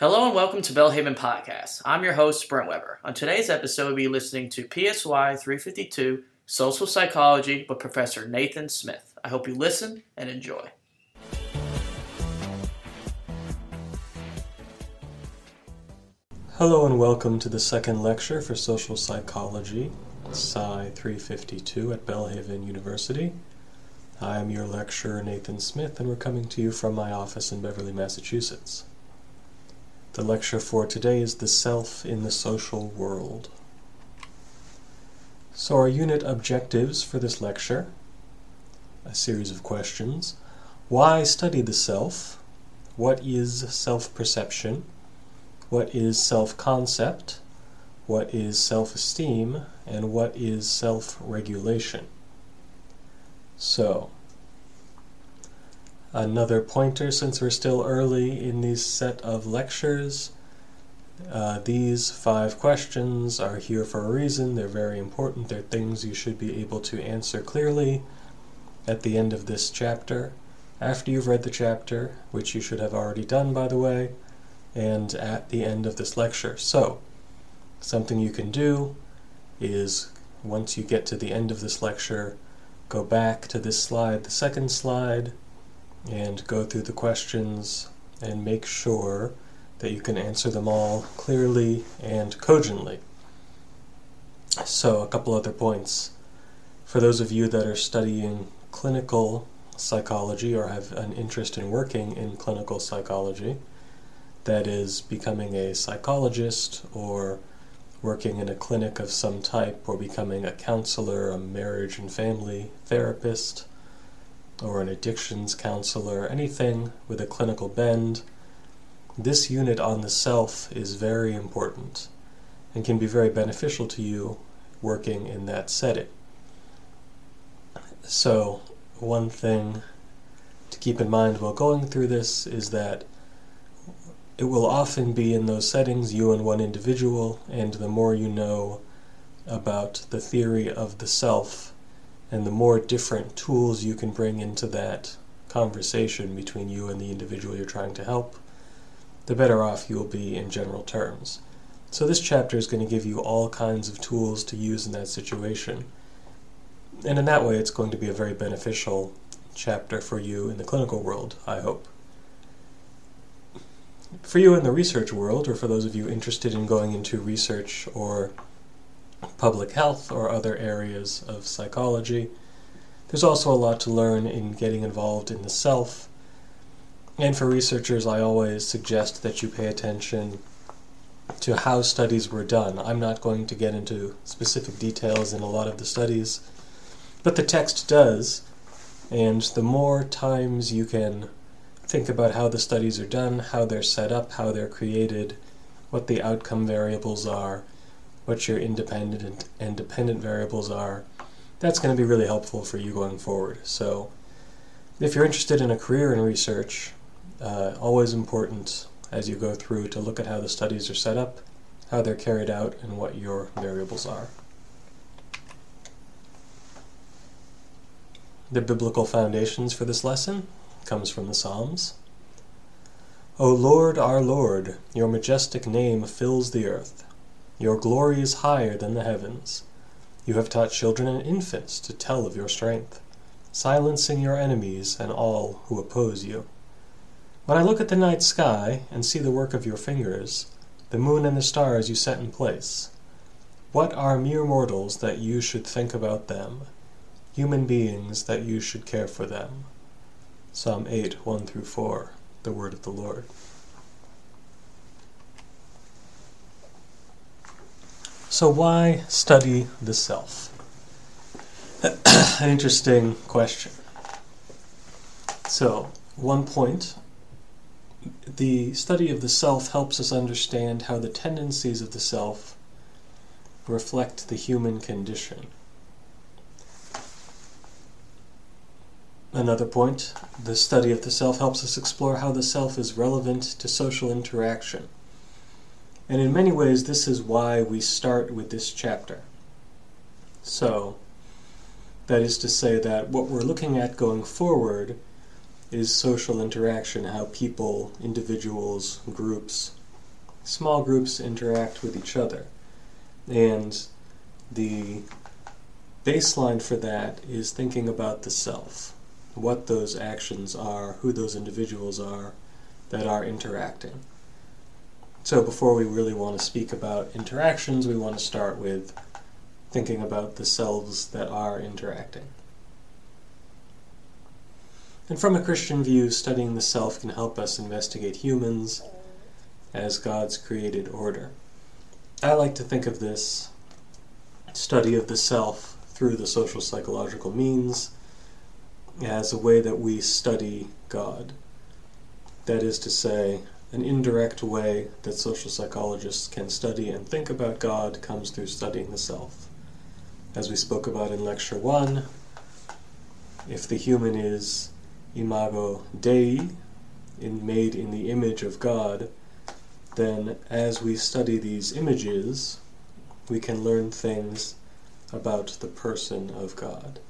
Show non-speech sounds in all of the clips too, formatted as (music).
Hello and welcome to Belhaven Podcast. I'm your host, Brent Weber. On today's episode, we'll be listening to PSY 352 Social Psychology with Professor Nathan Smith. I hope you listen and enjoy. Hello and welcome to the second lecture for Social Psychology, PSY 352 at Belhaven University. I am your lecturer, Nathan Smith, and we're coming to you from my office in Beverly, Massachusetts. The lecture for today is The Self in the Social World. So, our unit objectives for this lecture a series of questions. Why study the self? What is self perception? What is self concept? What is self esteem? And what is self regulation? So, another pointer since we're still early in these set of lectures. Uh, these five questions are here for a reason. They're very important. They're things you should be able to answer clearly at the end of this chapter, after you've read the chapter, which you should have already done, by the way, and at the end of this lecture. So, something you can do is once you get to the end of this lecture, go back to this slide, the second slide, and go through the questions and make sure that you can answer them all clearly and cogently. So, a couple other points. For those of you that are studying clinical psychology or have an interest in working in clinical psychology, that is, becoming a psychologist or working in a clinic of some type or becoming a counselor, a marriage and family therapist, or an addictions counselor, anything with a clinical bend, this unit on the self is very important and can be very beneficial to you working in that setting. So, one thing to keep in mind while going through this is that it will often be in those settings you and one individual, and the more you know about the theory of the self, and the more different tools you can bring into that conversation between you and the individual you're trying to help, the better off you'll be in general terms. So, this chapter is going to give you all kinds of tools to use in that situation. And in that way, it's going to be a very beneficial chapter for you in the clinical world, I hope. For you in the research world, or for those of you interested in going into research or public health or other areas of psychology. There's also a lot to learn in getting involved in the self. And for researchers, I always suggest that you pay attention to how studies were done. I'm not going to get into specific details in a lot of the studies, but the text does. And the more times you can think about how the studies are done, how they're set up, how they're created, what the outcome variables are, what your independent and dependent variables are, that's going to be really helpful for you going forward. So, if you're interested in a career in research, uh, always important as you go through to look at how the studies are set up, how they're carried out, and what your variables are. The biblical foundations for this lesson comes from the Psalms. O Lord, our Lord, your majestic name fills the earth. Your glory is higher than the heavens. You have taught children and infants to tell of your strength, silencing your enemies and all who oppose you. When I look at the night sky and see the work of your fingers, the moon and the stars you set in place, what are mere mortals that you should think about them, human beings that you should care for them? Psalm 8, 1 through 4, the word of the Lord. So, why study the self? An (clears throat) interesting question. So, one point the study of the self helps us understand how the tendencies of the self reflect the human condition. Another point the study of the self helps us explore how the self is relevant to social interaction. And in many ways, this is why we start with this chapter. So, that is to say, that what we're looking at going forward is social interaction, how people, individuals, groups small groups interact with each other. And the baseline for that is thinking about the self, what those actions are, who those individuals are that are interacting. So before we really want to speak about interactions, we want to start with thinking about the selves that are interacting. And from a Christian view, studying the self can help us investigate humans as God's created order. I like to think of this study of the self through the social psychological means as a way that we study God. That is to say, an indirect way that social psychologists can study and think about God comes through studying the self. As we spoke about in Lecture 1, if the human is imago Dei, in, made in the image of God, then as we study these images, we can learn things about the person of God.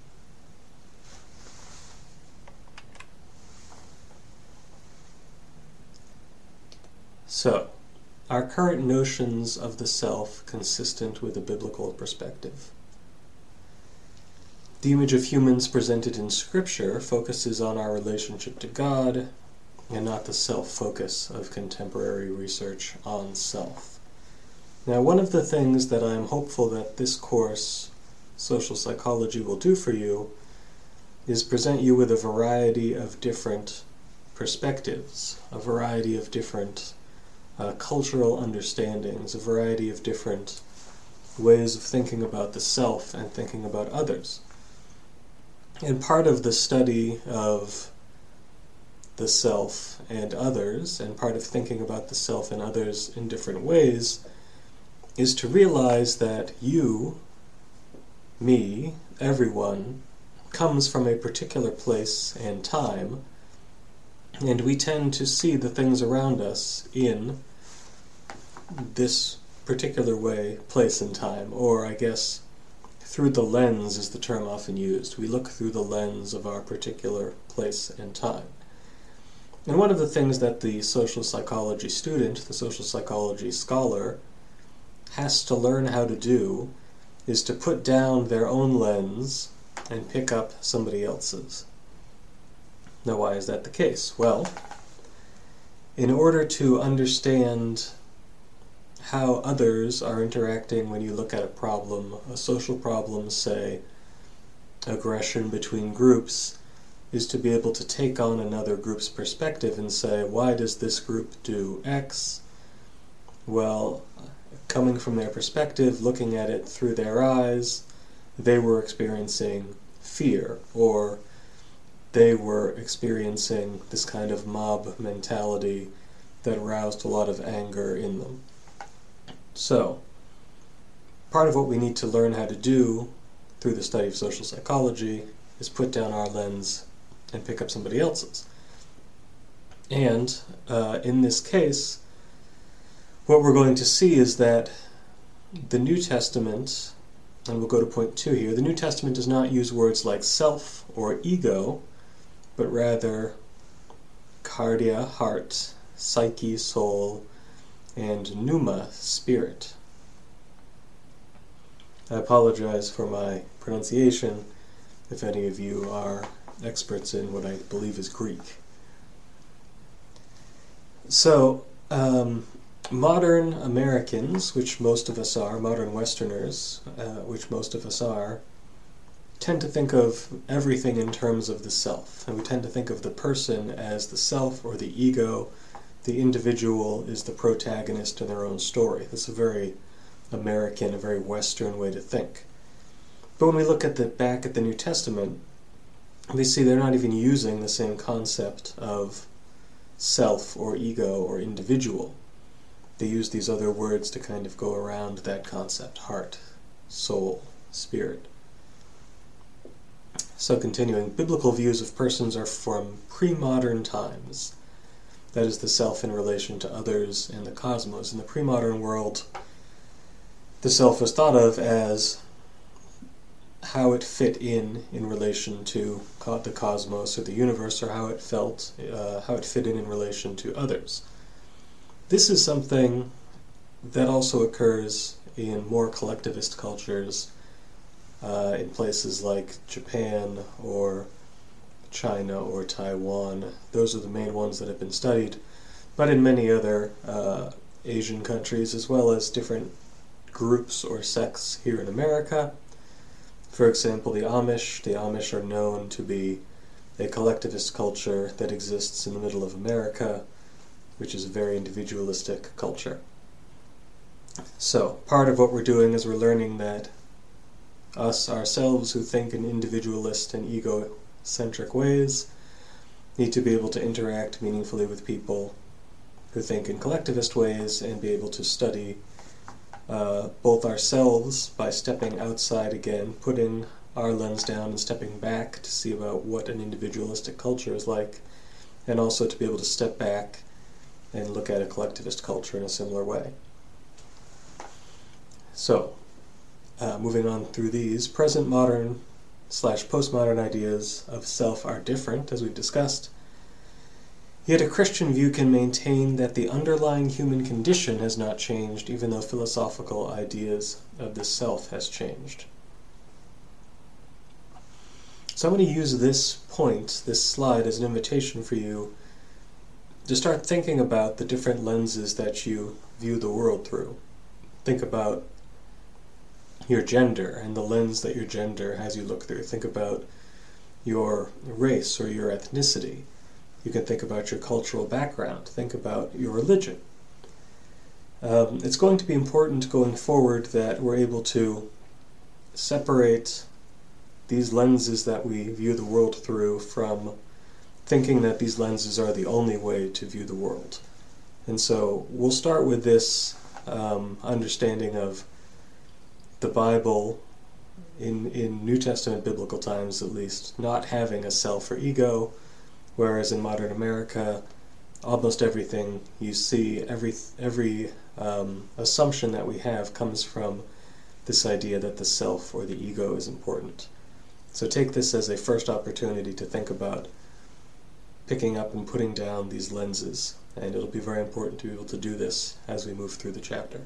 So, are current notions of the self consistent with a biblical perspective? The image of humans presented in Scripture focuses on our relationship to God and not the self focus of contemporary research on self. Now, one of the things that I'm hopeful that this course, Social Psychology, will do for you is present you with a variety of different perspectives, a variety of different uh, cultural understandings, a variety of different ways of thinking about the self and thinking about others. And part of the study of the self and others, and part of thinking about the self and others in different ways, is to realize that you, me, everyone, comes from a particular place and time, and we tend to see the things around us in this particular way, place, and time, or I guess through the lens is the term often used. We look through the lens of our particular place and time. And one of the things that the social psychology student, the social psychology scholar, has to learn how to do is to put down their own lens and pick up somebody else's. Now, why is that the case? Well, in order to understand how others are interacting when you look at a problem, a social problem, say, aggression between groups, is to be able to take on another group's perspective and say, why does this group do X? Well, coming from their perspective, looking at it through their eyes, they were experiencing fear, or they were experiencing this kind of mob mentality that aroused a lot of anger in them. So, part of what we need to learn how to do through the study of social psychology is put down our lens and pick up somebody else's. And uh, in this case, what we're going to see is that the New Testament, and we'll go to point two here, the New Testament does not use words like self or ego, but rather kardia, heart, psyche, soul, and pneuma, spirit. I apologize for my pronunciation if any of you are experts in what I believe is Greek. So, um, modern Americans, which most of us are, modern Westerners, uh, which most of us are, tend to think of everything in terms of the self. And we tend to think of the person as the self or the ego the individual is the protagonist in their own story. That's a very American, a very Western way to think. But when we look at the back at the New Testament, we see they're not even using the same concept of self or ego or individual. They use these other words to kind of go around that concept heart, soul, spirit. So, continuing, biblical views of persons are from pre modern times that is the self in relation to others and the cosmos. In the pre modern world, the self was thought of as how it fit in in relation to the cosmos or the universe, or how it felt, uh, how it fit in in relation to others. This is something that also occurs in more collectivist cultures uh, in places like Japan or China or Taiwan. Those are the main ones that have been studied, but in many other uh, Asian countries, as well as different groups or sects here in America. For example, the Amish. The Amish are known to be a collectivist culture that exists in the middle of America, which is a very individualistic culture. So, part of what we're doing is we're learning that us ourselves who think in individualist and egocentric ways need to be able to interact meaningfully with people who think in collectivist ways and be able to study uh, both ourselves by stepping outside again, putting our lens down and stepping back to see about what an individualistic culture is like, and also to be able to step back and look at a collectivist culture in a similar way. So, uh, moving on through these, present modern slash postmodern ideas of self are different, as we've discussed. Yet a Christian view can maintain that the underlying human condition has not changed, even though philosophical ideas of the self has changed. So I'm going to use this point, this slide, as an invitation for you to start thinking about the different lenses that you view the world through. Think about your gender and the lens that your gender has you look through. Think about your race or your ethnicity. You can think about your cultural background. Think about your religion. Um, it's going to be important going forward that we're able to separate these lenses that we view the world through from thinking that these lenses are the only way to view the world. And so we'll start with this um, understanding of the Bible in in New Testament biblical times at least not having a self or ego, whereas in modern America, almost everything you see, every every um, assumption that we have comes from this idea that the self or the ego is important. So take this as a first opportunity to think about picking up and putting down these lenses, and it'll be very important to be able to do this as we move through the chapter.